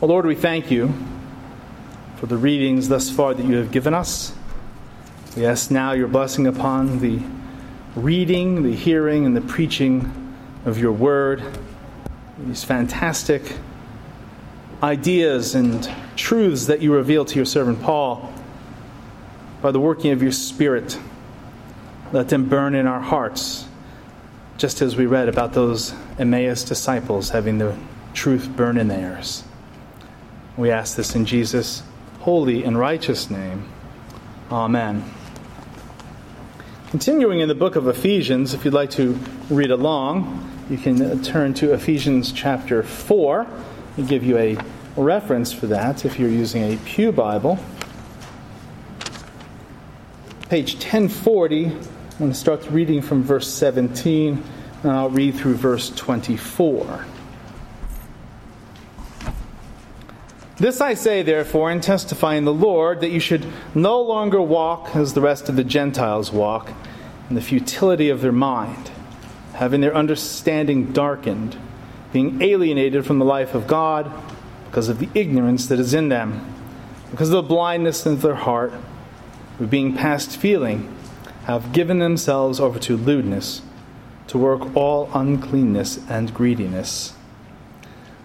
Well, Lord, we thank you for the readings thus far that you have given us. We ask now your blessing upon the reading, the hearing, and the preaching of your word. These fantastic ideas and truths that you reveal to your servant Paul by the working of your Spirit. Let them burn in our hearts, just as we read about those Emmaus disciples having the truth burn in theirs. We ask this in Jesus' holy and righteous name. Amen. Continuing in the book of Ephesians, if you'd like to read along, you can turn to Ephesians chapter 4 and give you a reference for that if you're using a Pew Bible. Page 1040, I'm going to start reading from verse 17, and I'll read through verse 24. This I say, therefore, and testify in the Lord, that you should no longer walk as the rest of the Gentiles walk, in the futility of their mind, having their understanding darkened, being alienated from the life of God because of the ignorance that is in them, because of the blindness of their heart, who being past feeling, have given themselves over to lewdness, to work all uncleanness and greediness.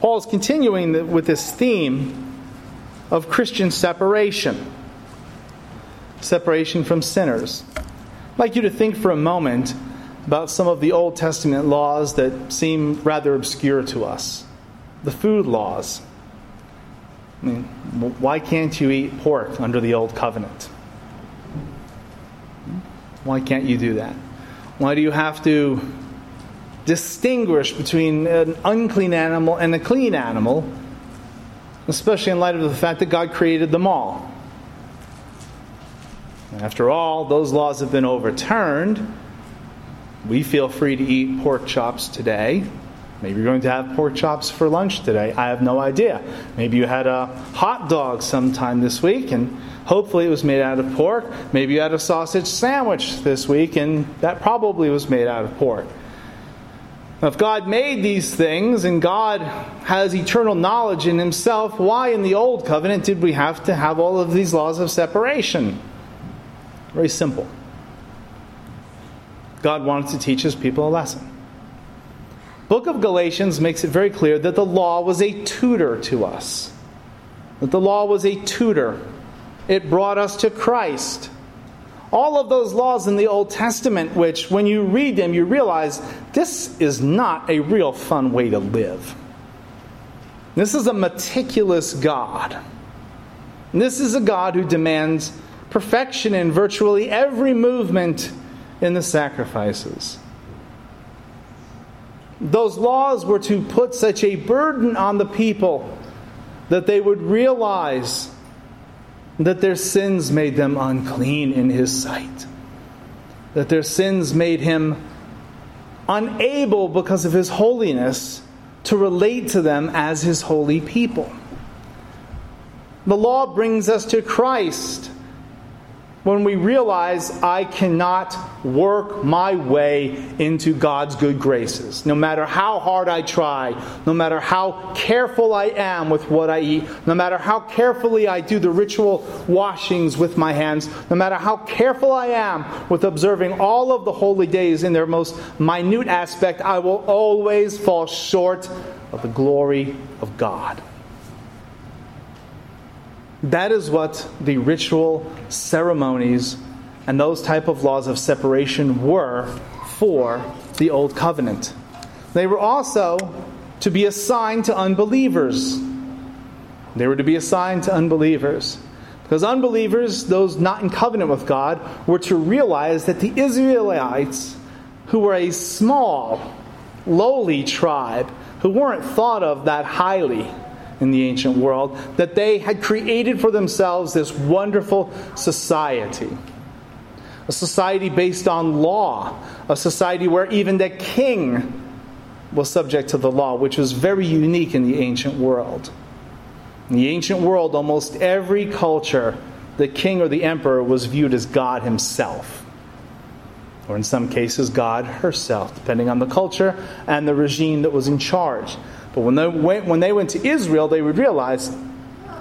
Paul is continuing with this theme of Christian separation separation from sinners. I'd like you to think for a moment about some of the Old Testament laws that seem rather obscure to us. The food laws. I mean, why can't you eat pork under the Old Covenant? Why can't you do that? Why do you have to distinguish between an unclean animal and a clean animal, especially in light of the fact that God created them all. After all, those laws have been overturned. We feel free to eat pork chops today. Maybe you're going to have pork chops for lunch today. I have no idea. Maybe you had a hot dog sometime this week, and hopefully it was made out of pork. Maybe you had a sausage sandwich this week, and that probably was made out of pork. If God made these things and God has eternal knowledge in Himself, why in the Old Covenant did we have to have all of these laws of separation? Very simple. God wanted to teach His people a lesson. Book of Galatians makes it very clear that the law was a tutor to us. That the law was a tutor. It brought us to Christ all of those laws in the Old Testament, which when you read them, you realize this is not a real fun way to live. This is a meticulous God. This is a God who demands perfection in virtually every movement in the sacrifices. Those laws were to put such a burden on the people that they would realize that their sins made them unclean in his sight, that their sins made him unable because of his holiness to relate to them as his holy people. The law brings us to Christ when we realize I cannot work my way into God's good graces. No matter how hard I try, no matter how careful I am with what I eat, no matter how carefully I do the ritual washings with my hands, no matter how careful I am with observing all of the holy days in their most minute aspect, I will always fall short of the glory of God. That is what the ritual ceremonies and those type of laws of separation were for the old covenant. They were also to be assigned to unbelievers. They were to be assigned to unbelievers. Because unbelievers, those not in covenant with God, were to realize that the Israelites, who were a small, lowly tribe, who weren't thought of that highly, in the ancient world, that they had created for themselves this wonderful society. A society based on law, a society where even the king was subject to the law, which was very unique in the ancient world. In the ancient world, almost every culture, the king or the emperor was viewed as God himself, or in some cases, God herself, depending on the culture and the regime that was in charge. But when they went, when they went to Israel, they would realize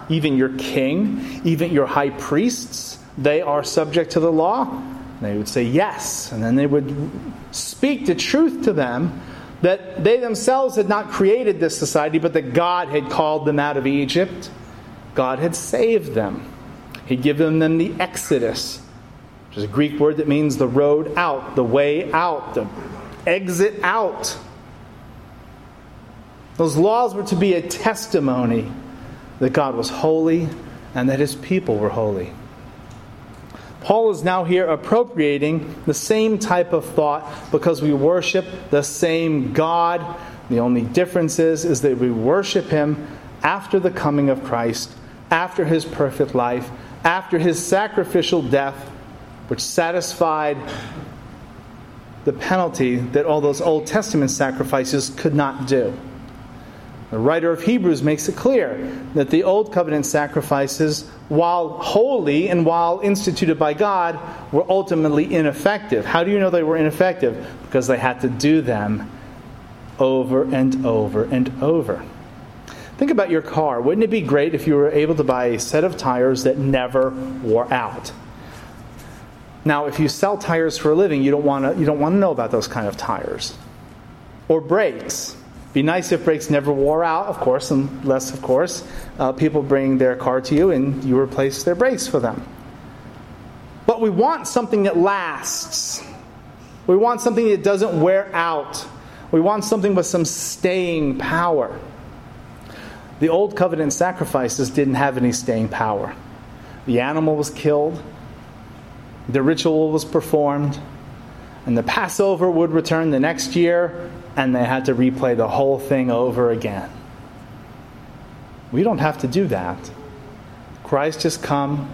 even your king, even your high priests, they are subject to the law. And they would say yes. And then they would speak the truth to them that they themselves had not created this society, but that God had called them out of Egypt. God had saved them. He'd given them the Exodus, which is a Greek word that means the road out, the way out, the exit out. Those laws were to be a testimony that God was holy and that his people were holy. Paul is now here appropriating the same type of thought because we worship the same God. The only difference is, is that we worship him after the coming of Christ, after his perfect life, after his sacrificial death, which satisfied the penalty that all those Old Testament sacrifices could not do. The writer of Hebrews makes it clear that the Old Covenant sacrifices, while holy and while instituted by God, were ultimately ineffective. How do you know they were ineffective? Because they had to do them over and over and over. Think about your car. Wouldn't it be great if you were able to buy a set of tires that never wore out? Now, if you sell tires for a living, you don't want to you don't want to know about those kind of tires. Or brakes be nice if brakes never wore out, of course, unless, of course, uh, people bring their car to you and you replace their brakes for them. But we want something that lasts. We want something that doesn't wear out. We want something with some staying power. The old covenant sacrifices didn't have any staying power. The animal was killed, the ritual was performed, and the Passover would return the next year, and they had to replay the whole thing over again. We don't have to do that. Christ has come,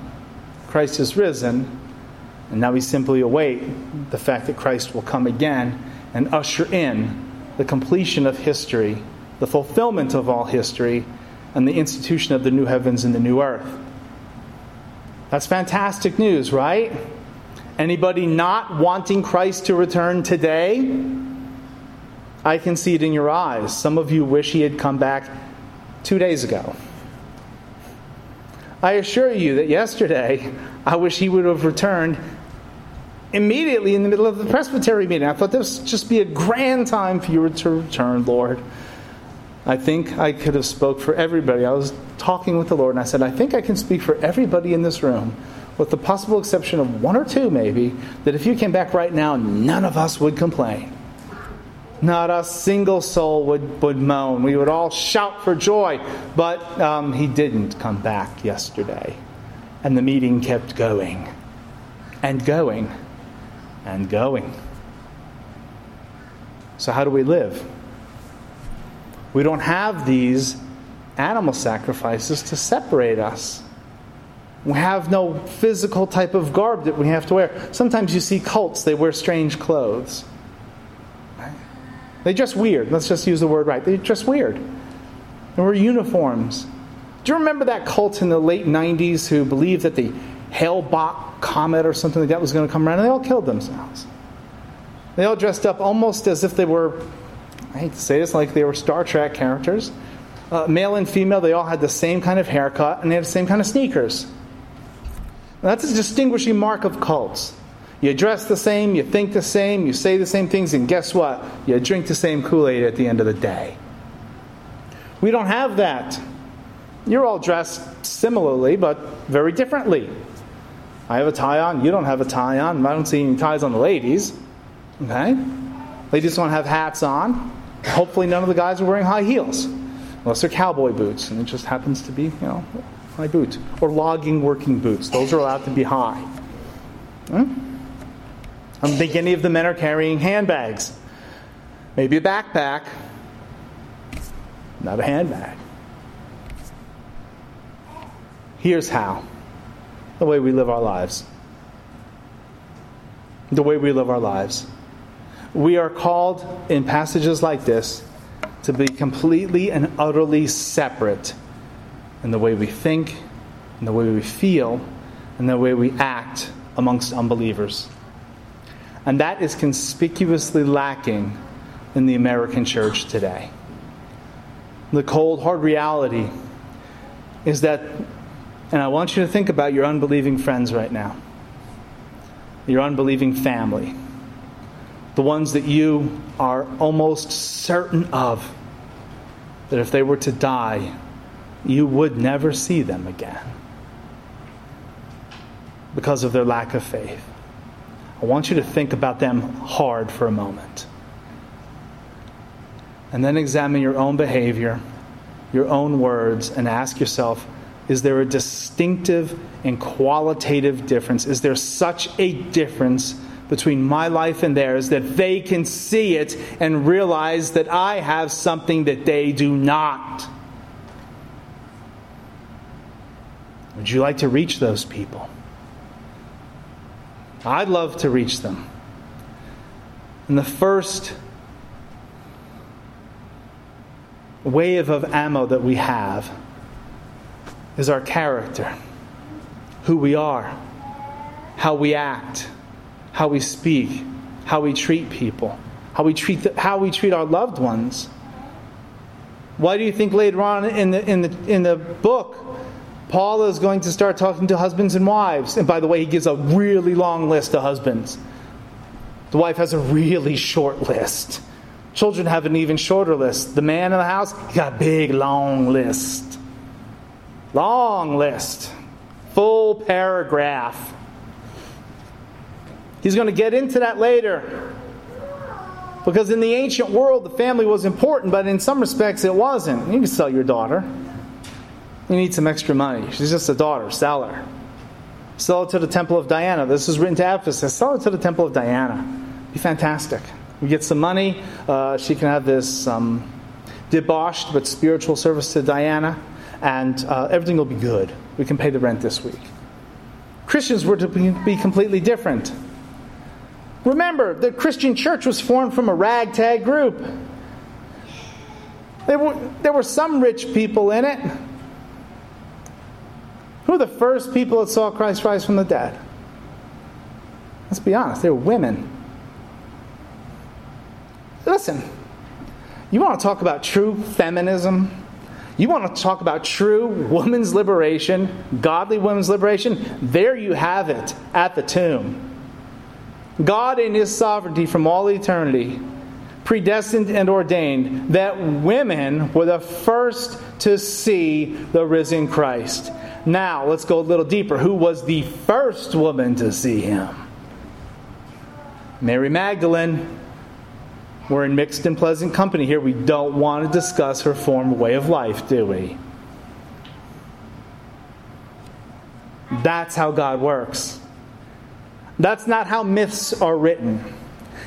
Christ has risen, and now we simply await the fact that Christ will come again and usher in the completion of history, the fulfillment of all history, and the institution of the new heavens and the new earth. That's fantastic news, right? Anybody not wanting Christ to return today? I can see it in your eyes. Some of you wish he had come back two days ago. I assure you that yesterday, I wish he would have returned immediately in the middle of the presbytery meeting. I thought this would just be a grand time for you to return, Lord. I think I could have spoke for everybody. I was talking with the Lord, and I said, I think I can speak for everybody in this room, with the possible exception of one or two, maybe, that if you came back right now, none of us would complain. Not a single soul would, would moan. We would all shout for joy. But um, he didn't come back yesterday. And the meeting kept going and going and going. So, how do we live? We don't have these animal sacrifices to separate us. We have no physical type of garb that we have to wear. Sometimes you see cults, they wear strange clothes. They dress weird. Let's just use the word right. They dress weird. They wear uniforms. Do you remember that cult in the late 90s who believed that the Hale-Bopp comet or something like that was going to come around and they all killed themselves? They all dressed up almost as if they were, I hate to say this, like they were Star Trek characters. Uh, male and female, they all had the same kind of haircut and they had the same kind of sneakers. that's a distinguishing mark of cults. You dress the same, you think the same, you say the same things, and guess what? You drink the same Kool Aid at the end of the day. We don't have that. You're all dressed similarly, but very differently. I have a tie on, you don't have a tie on. I don't see any ties on the ladies. Okay? Ladies don't have hats on. Hopefully, none of the guys are wearing high heels, unless they're cowboy boots, and it just happens to be, you know, high boots. Or logging working boots. Those are allowed to be high. Hmm? I don't think any of the men are carrying handbags. Maybe a backpack, not a handbag. Here's how the way we live our lives. The way we live our lives. We are called in passages like this to be completely and utterly separate in the way we think, in the way we feel, in the way we act amongst unbelievers. And that is conspicuously lacking in the American church today. The cold, hard reality is that, and I want you to think about your unbelieving friends right now, your unbelieving family, the ones that you are almost certain of that if they were to die, you would never see them again because of their lack of faith. I want you to think about them hard for a moment. And then examine your own behavior, your own words, and ask yourself is there a distinctive and qualitative difference? Is there such a difference between my life and theirs that they can see it and realize that I have something that they do not? Would you like to reach those people? I'd love to reach them. And the first wave of ammo that we have is our character, who we are, how we act, how we speak, how we treat people, how we treat, the, how we treat our loved ones. Why do you think later on in the, in the, in the book, Paul is going to start talking to husbands and wives? And by the way, he gives a really long list to husbands. The wife has a really short list. Children have an even shorter list. The man in the house, he got a big, long list. Long list. Full paragraph. He's going to get into that later. Because in the ancient world, the family was important, but in some respects it wasn't. You can sell your daughter. You need some extra money. She's just a daughter. Sell her. Sell her to the temple of Diana. This is written to Ephesus. Sell her to the temple of Diana. Be fantastic. We get some money. Uh, she can have this um, debauched but spiritual service to Diana, and uh, everything will be good. We can pay the rent this week. Christians were to be completely different. Remember, the Christian church was formed from a ragtag group. There were, there were some rich people in it. Who were the first people that saw Christ rise from the dead? Let's be honest, they were women. Listen, you want to talk about true feminism? You want to talk about true women's liberation, godly women's liberation? There you have it at the tomb. God, in His sovereignty from all eternity, predestined and ordained that women were the first to see the risen Christ. Now, let's go a little deeper. Who was the first woman to see him? Mary Magdalene. We're in mixed and pleasant company here. We don't want to discuss her former way of life, do we? That's how God works. That's not how myths are written.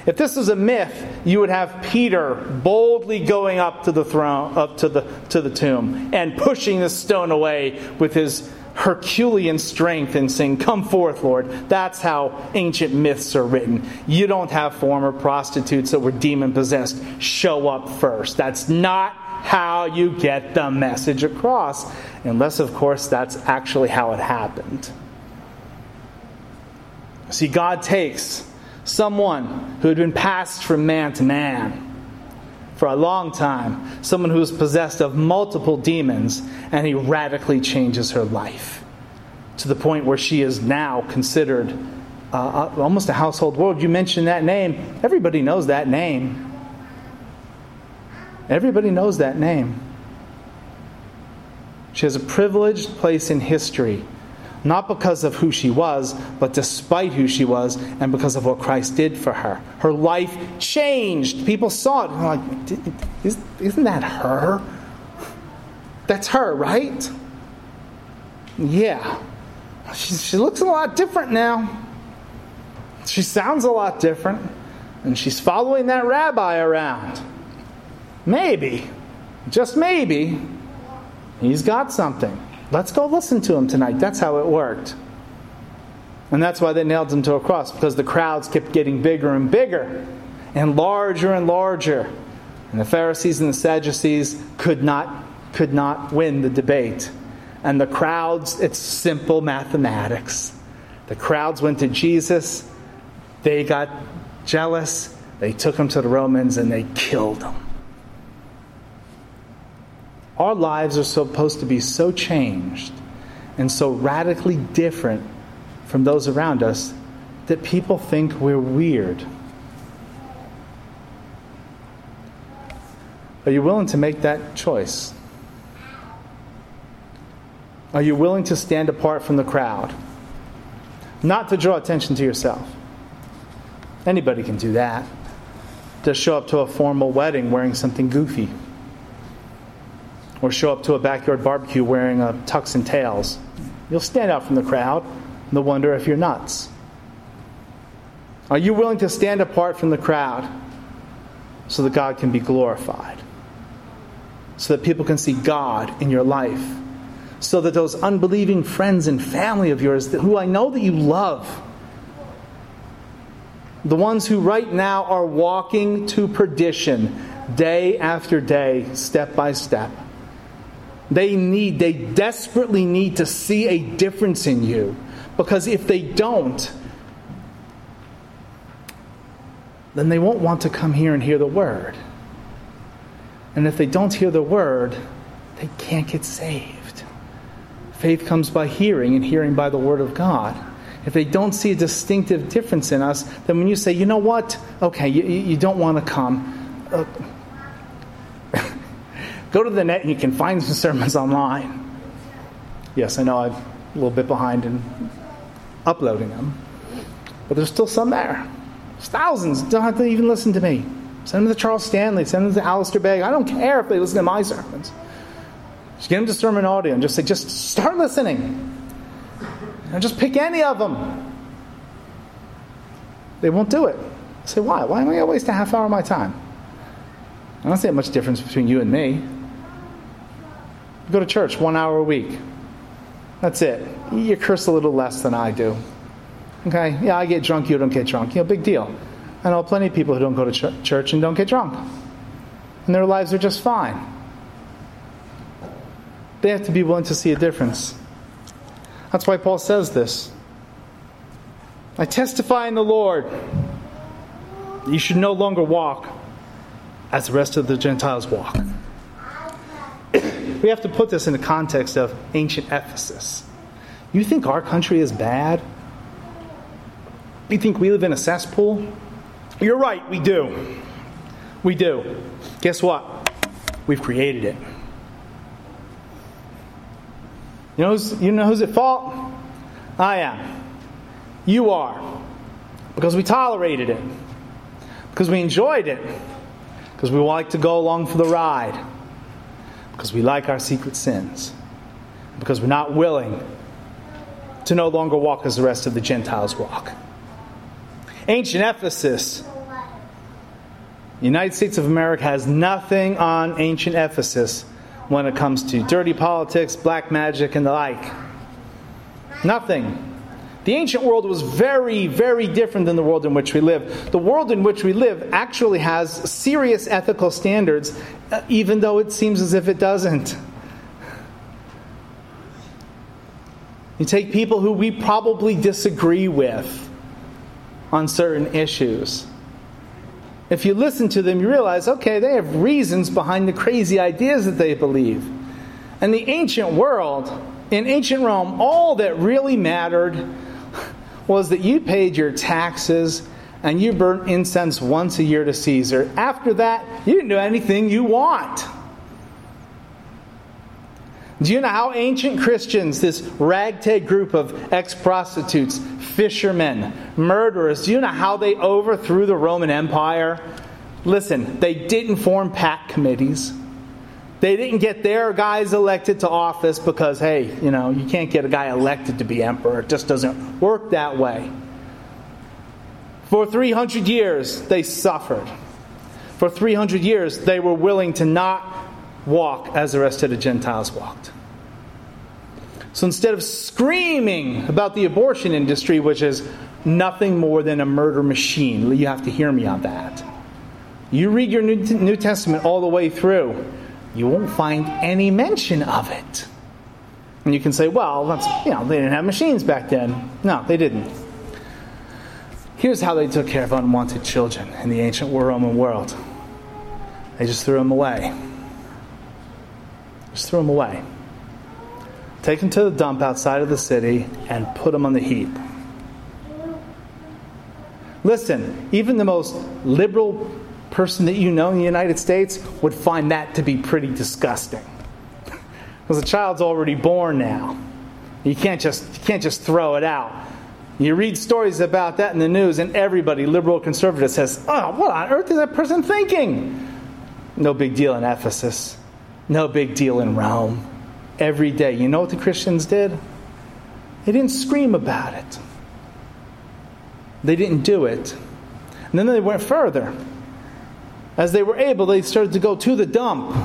If this was a myth, you would have Peter boldly going up to the throne, up to the to the tomb, and pushing the stone away with his Herculean strength and saying, Come forth, Lord. That's how ancient myths are written. You don't have former prostitutes that were demon possessed show up first. That's not how you get the message across, unless, of course, that's actually how it happened. See, God takes someone who had been passed from man to man for a long time, someone who is possessed of multiple demons, and he radically changes her life to the point where she is now considered uh, uh, almost a household word. You mention that name, everybody knows that name. Everybody knows that name. She has a privileged place in history not because of who she was, but despite who she was and because of what Christ did for her. Her life changed. People saw it and like, isn't that her? That's her, right? Yeah. She, she looks a lot different now. She sounds a lot different. And she's following that rabbi around. Maybe, just maybe, he's got something. Let's go listen to him tonight. That's how it worked. And that's why they nailed him to a cross, because the crowds kept getting bigger and bigger and larger and larger. And the Pharisees and the Sadducees could not, could not win the debate. And the crowds, it's simple mathematics. The crowds went to Jesus, they got jealous, they took him to the Romans, and they killed him. Our lives are supposed to be so changed and so radically different from those around us that people think we're weird. Are you willing to make that choice? Are you willing to stand apart from the crowd? Not to draw attention to yourself. Anybody can do that. Just show up to a formal wedding wearing something goofy or show up to a backyard barbecue wearing uh, a tux and tails. You'll stand out from the crowd and they'll wonder if you're nuts. Are you willing to stand apart from the crowd so that God can be glorified? So that people can see God in your life? So that those unbelieving friends and family of yours, who I know that you love, the ones who right now are walking to perdition day after day, step by step, they need, they desperately need to see a difference in you. Because if they don't, then they won't want to come here and hear the word. And if they don't hear the word, they can't get saved. Faith comes by hearing, and hearing by the word of God. If they don't see a distinctive difference in us, then when you say, you know what, okay, you, you don't want to come, uh, Go to the net and you can find some sermons online. Yes, I know I'm a little bit behind in uploading them, but there's still some there. There's thousands. Don't have to even listen to me. Send them to Charles Stanley. Send them to Alistair Begg. I don't care if they listen to my sermons. Just get them to sermon audio and just say, just start listening. And just pick any of them. They won't do it. I say, why? Why am I going to waste a half hour of my time? I don't see much difference between you and me. Go to church one hour a week. That's it. You curse a little less than I do. Okay? Yeah, I get drunk, you don't get drunk. You know, big deal. I know plenty of people who don't go to ch- church and don't get drunk. And their lives are just fine. They have to be willing to see a difference. That's why Paul says this. I testify in the Lord. You should no longer walk as the rest of the Gentiles walk we have to put this in the context of ancient Ephesus. You think our country is bad? You think we live in a cesspool? You're right, we do. We do. Guess what? We've created it. You know who's, you know who's at fault? I am. You are. Because we tolerated it. Because we enjoyed it. Because we like to go along for the ride because we like our secret sins, because we're not willing to no longer walk as the rest of the Gentiles walk. Ancient Ephesus, the United States of America has nothing on ancient Ephesus when it comes to dirty politics, black magic, and the like. Nothing. The ancient world was very, very different than the world in which we live. The world in which we live actually has serious ethical standards, uh, even though it seems as if it doesn't. You take people who we probably disagree with on certain issues. If you listen to them, you realize, okay, they have reasons behind the crazy ideas that they believe. And the ancient world, in ancient Rome, all that really mattered was that you paid your taxes and you burnt incense once a year to Caesar. After that, you can do anything you want. Do you know how ancient Christians, this ragtag group of ex prostitutes, fishermen, murderers, do you know how they overthrew the Roman Empire? Listen, they didn't form PAC committees. They didn't get their guys elected to office because, hey, you know, you can't get a guy elected to be emperor. It just doesn't work that way. For 300 years, they suffered. For 300 years, they were willing to not walk as the rest of the Gentiles walked. So instead of screaming about the abortion industry, which is nothing more than a murder machine, you have to hear me on that. You read your New Testament all the way through, you won't find any mention of it. And you can say, well, that's, you know, they didn't have machines back then. No, they didn't. Here's how they took care of unwanted children in the ancient Roman world they just threw them away. Just threw them away take them to the dump outside of the city, and put them on the heap. Listen, even the most liberal person that you know in the United States would find that to be pretty disgusting. Because the child's already born now. You can't just you can't just throw it out. You read stories about that in the news, and everybody, liberal conservative, says, Oh, what on earth is that person thinking? No big deal in Ephesus. No big deal in Rome every day. You know what the Christians did? They didn't scream about it, they didn't do it. And then they went further. As they were able, they started to go to the dump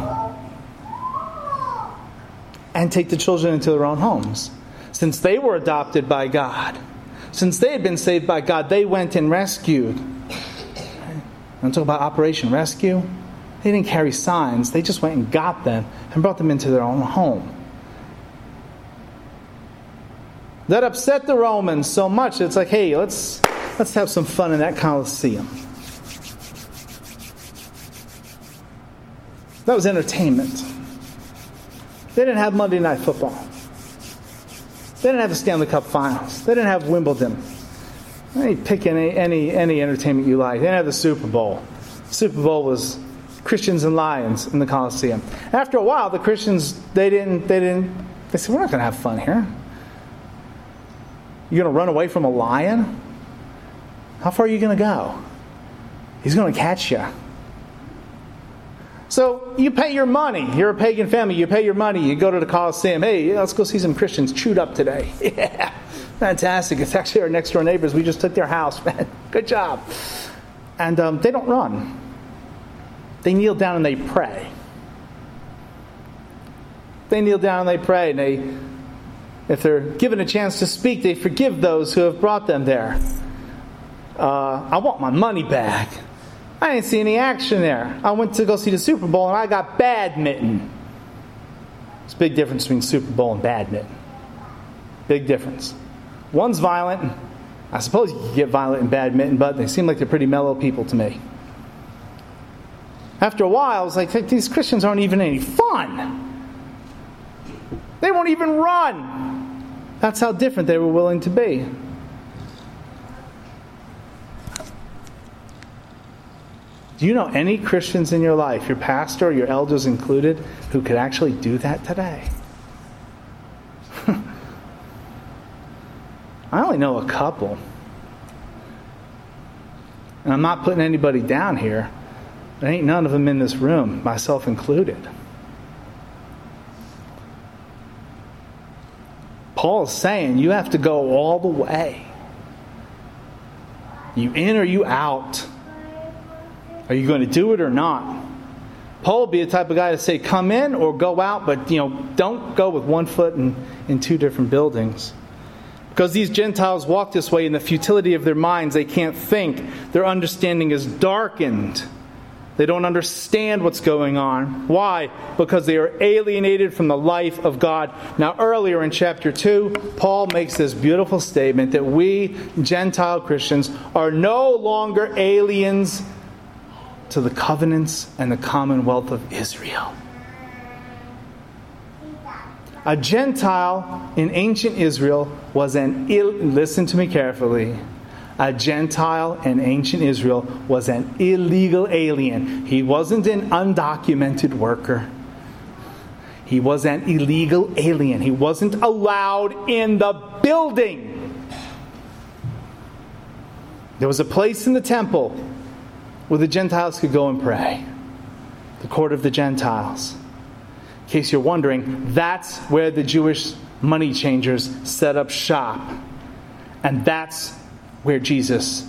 and take the children into their own homes. Since they were adopted by God, since they had been saved by God, they went and rescued. I'm talking about Operation Rescue. They didn't carry signs, they just went and got them and brought them into their own home. That upset the Romans so much. It's like, hey, let's let's have some fun in that Colosseum. That was entertainment. They didn't have Monday Night Football. They didn't have the Stanley Cup Finals. They didn't have Wimbledon. They pick any, any, any entertainment you like. They didn't have the Super Bowl. Super Bowl was Christians and lions in the Coliseum. After a while, the Christians they didn't they didn't they said we're not going to have fun here. You're going to run away from a lion? How far are you going to go? He's going to catch you. So you pay your money. You're a pagan family. You pay your money. You go to the Coliseum. Hey, let's go see some Christians chewed up today. Yeah, fantastic. It's actually our next door neighbors. We just took their house, man. Good job. And um, they don't run, they kneel down and they pray. They kneel down and they pray and they if they're given a chance to speak, they forgive those who have brought them there. Uh, I want my money back. I didn't see any action there. I went to go see the Super Bowl and I got badminton. It's a big difference between Super Bowl and badminton. Big difference. One's violent. I suppose you can get violent in badminton, but they seem like they're pretty mellow people to me. After a while, I was like, these Christians aren't even any fun. They won't even run. That's how different they were willing to be. Do you know any Christians in your life, your pastor, your elders included, who could actually do that today? I only know a couple. And I'm not putting anybody down here. There ain't none of them in this room, myself included. Paul's saying you have to go all the way. You in or you out? Are you going to do it or not? Paul would be the type of guy to say, come in or go out, but you know, don't go with one foot in, in two different buildings. Because these Gentiles walk this way in the futility of their minds, they can't think. Their understanding is darkened. They don't understand what's going on. Why? Because they are alienated from the life of God. Now, earlier in chapter 2, Paul makes this beautiful statement that we, Gentile Christians, are no longer aliens to the covenants and the commonwealth of Israel. A Gentile in ancient Israel was an ill, listen to me carefully, a Gentile in ancient Israel was an illegal alien. He wasn't an undocumented worker. He was an illegal alien. He wasn't allowed in the building. There was a place in the temple where the Gentiles could go and pray the court of the Gentiles. In case you're wondering, that's where the Jewish money changers set up shop. And that's where Jesus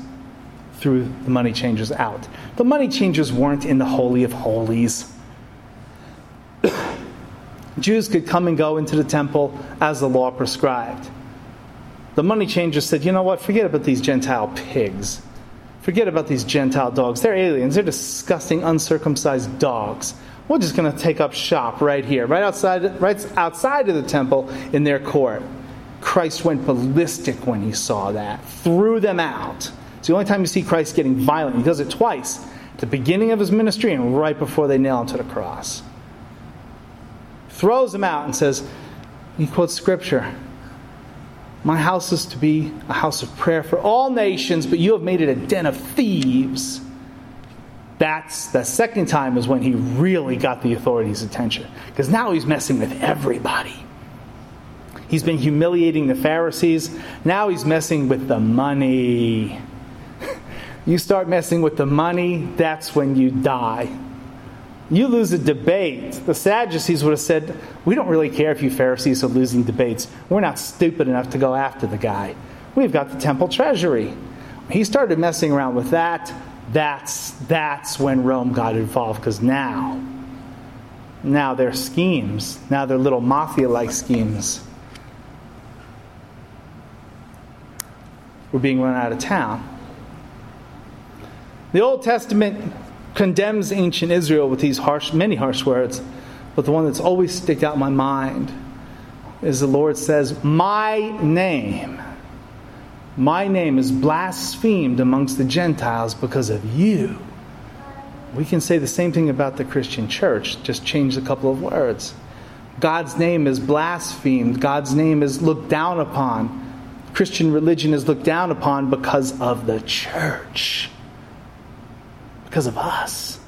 threw the money changers out. The money changers weren't in the Holy of Holies. Jews could come and go into the temple as the law prescribed. The money changers said, you know what, forget about these Gentile pigs. Forget about these Gentile dogs. They're aliens. They're disgusting, uncircumcised dogs. We're just going to take up shop right here, right outside, right outside of the temple in their court. Christ went ballistic when he saw that, threw them out. It's the only time you see Christ getting violent. He does it twice at the beginning of his ministry and right before they nail him to the cross. Throws them out and says, he quotes scripture My house is to be a house of prayer for all nations, but you have made it a den of thieves. That's the second time is when he really got the authorities' attention. Because now he's messing with everybody. He's been humiliating the Pharisees. Now he's messing with the money. You start messing with the money, that's when you die. You lose a debate. The Sadducees would have said, We don't really care if you Pharisees are losing debates. We're not stupid enough to go after the guy. We've got the temple treasury. He started messing around with that. That's, that's when Rome got involved because now, now their schemes, now their little mafia like schemes, were being run out of town. The Old Testament condemns ancient Israel with these harsh, many harsh words, but the one that's always stick out in my mind is the Lord says, My name, my name is blasphemed amongst the Gentiles because of you. We can say the same thing about the Christian church, just change a couple of words. God's name is blasphemed, God's name is looked down upon. Christian religion is looked down upon because of the church because of us.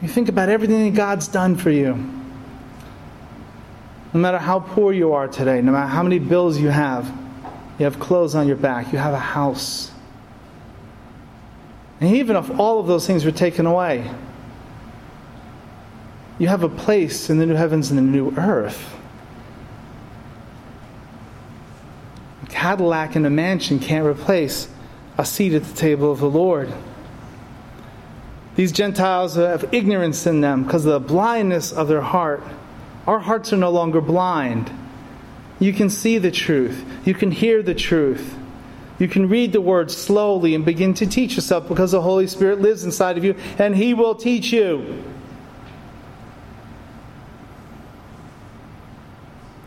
You think about everything that God's done for you. No matter how poor you are today, no matter how many bills you have, you have clothes on your back, you have a house. And even if all of those things were taken away, you have a place in the new heavens and the new earth. A Cadillac and a mansion can't replace a seat at the table of the Lord. These Gentiles have ignorance in them because of the blindness of their heart. Our hearts are no longer blind. You can see the truth, you can hear the truth. You can read the word slowly and begin to teach yourself because the Holy Spirit lives inside of you and He will teach you.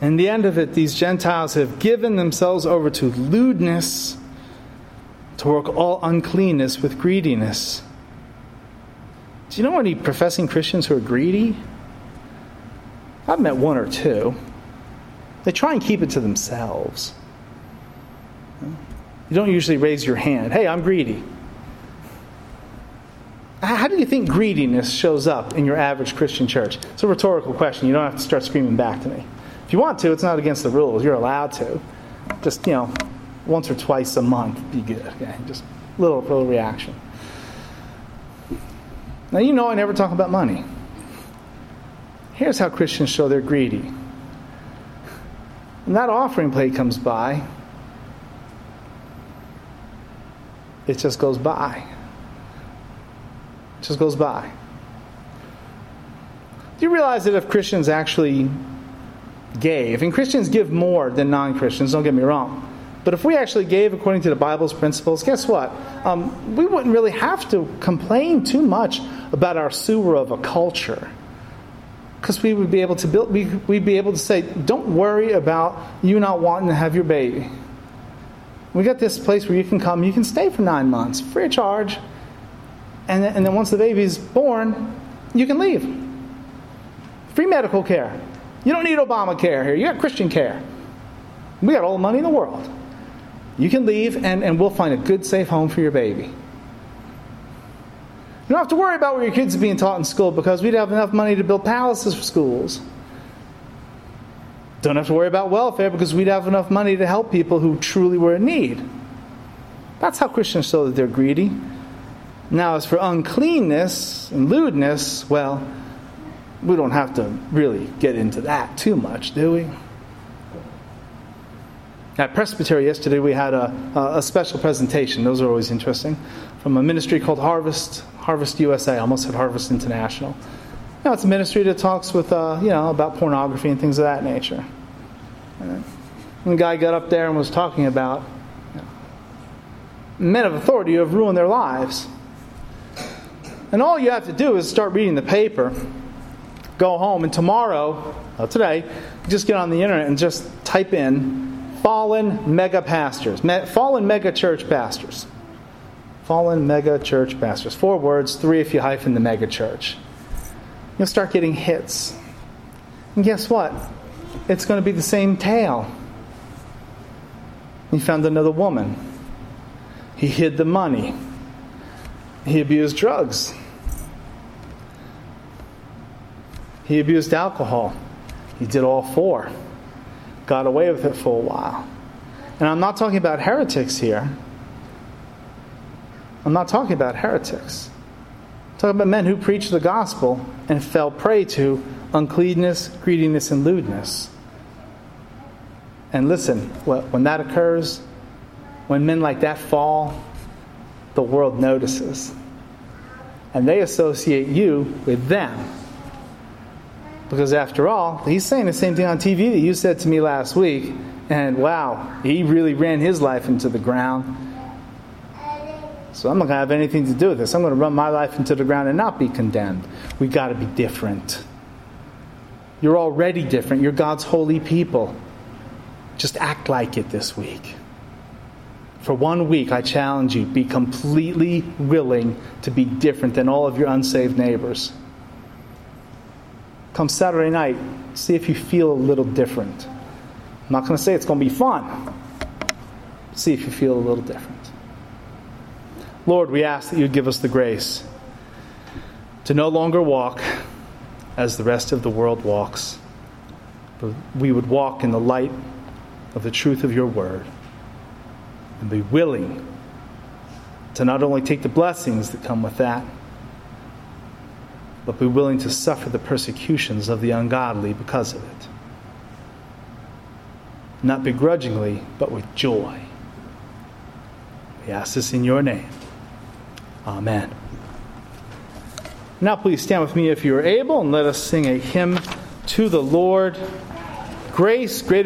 In the end of it, these Gentiles have given themselves over to lewdness, to work all uncleanness with greediness. Do you know any professing Christians who are greedy? I've met one or two. They try and keep it to themselves. You don't usually raise your hand. Hey, I'm greedy. How do you think greediness shows up in your average Christian church? It's a rhetorical question. You don't have to start screaming back to me. If you want to, it's not against the rules. You're allowed to. Just, you know, once or twice a month, be good. Okay? Just little little reaction. Now, you know I never talk about money. Here's how Christians show they're greedy. When that offering plate comes by, it just goes by. It just goes by. Do you realize that if Christians actually gave, and Christians give more than non Christians, don't get me wrong, but if we actually gave according to the Bible's principles, guess what? Um, we wouldn't really have to complain too much about our sewer of a culture. Because we would be able to build, we, we'd be able to say, don't worry about you not wanting to have your baby. We got this place where you can come, you can stay for nine months, free of charge. And then, and then once the baby's born, you can leave. Free medical care. You don't need Obamacare here. You got Christian care. We got all the money in the world. You can leave, and, and we'll find a good, safe home for your baby. You don't have to worry about where your kids are being taught in school because we'd have enough money to build palaces for schools. Don't have to worry about welfare because we'd have enough money to help people who truly were in need. That's how Christians show that they're greedy. Now, as for uncleanness and lewdness, well, we don't have to really get into that too much, do we? At Presbytery yesterday, we had a, a special presentation. Those are always interesting. From a ministry called Harvest, Harvest USA. Almost said Harvest International. know, it's a ministry that talks with, uh, you know, about pornography and things of that nature. And the guy got up there and was talking about you know, men of authority who have ruined their lives. And all you have to do is start reading the paper, go home, and tomorrow, today, just get on the internet and just type in fallen mega pastors, fallen mega church pastors. Fallen mega church pastors. Four words, three if you hyphen the mega church. You'll start getting hits. And guess what? It's going to be the same tale. He found another woman. He hid the money. He abused drugs. He abused alcohol. He did all four. Got away with it for a while. And I'm not talking about heretics here. I'm not talking about heretics. I'm talking about men who preached the gospel and fell prey to uncleanness, greediness, and lewdness. And listen, when that occurs, when men like that fall, the world notices. And they associate you with them. Because after all, he's saying the same thing on TV that you said to me last week. And wow, he really ran his life into the ground. So I'm not going to have anything to do with this. I'm going to run my life into the ground and not be condemned. We got to be different. You're already different. You're God's holy people. Just act like it this week. For one week, I challenge you be completely willing to be different than all of your unsaved neighbors. Come Saturday night, see if you feel a little different. I'm not going to say it's going to be fun. See if you feel a little different. Lord, we ask that you give us the grace to no longer walk as the rest of the world walks, but we would walk in the light of the truth of your word and be willing to not only take the blessings that come with that, but be willing to suffer the persecutions of the ungodly because of it. Not begrudgingly, but with joy. We ask this in your name. Amen. Now, please stand with me if you are able and let us sing a hymn to the Lord. Grace greater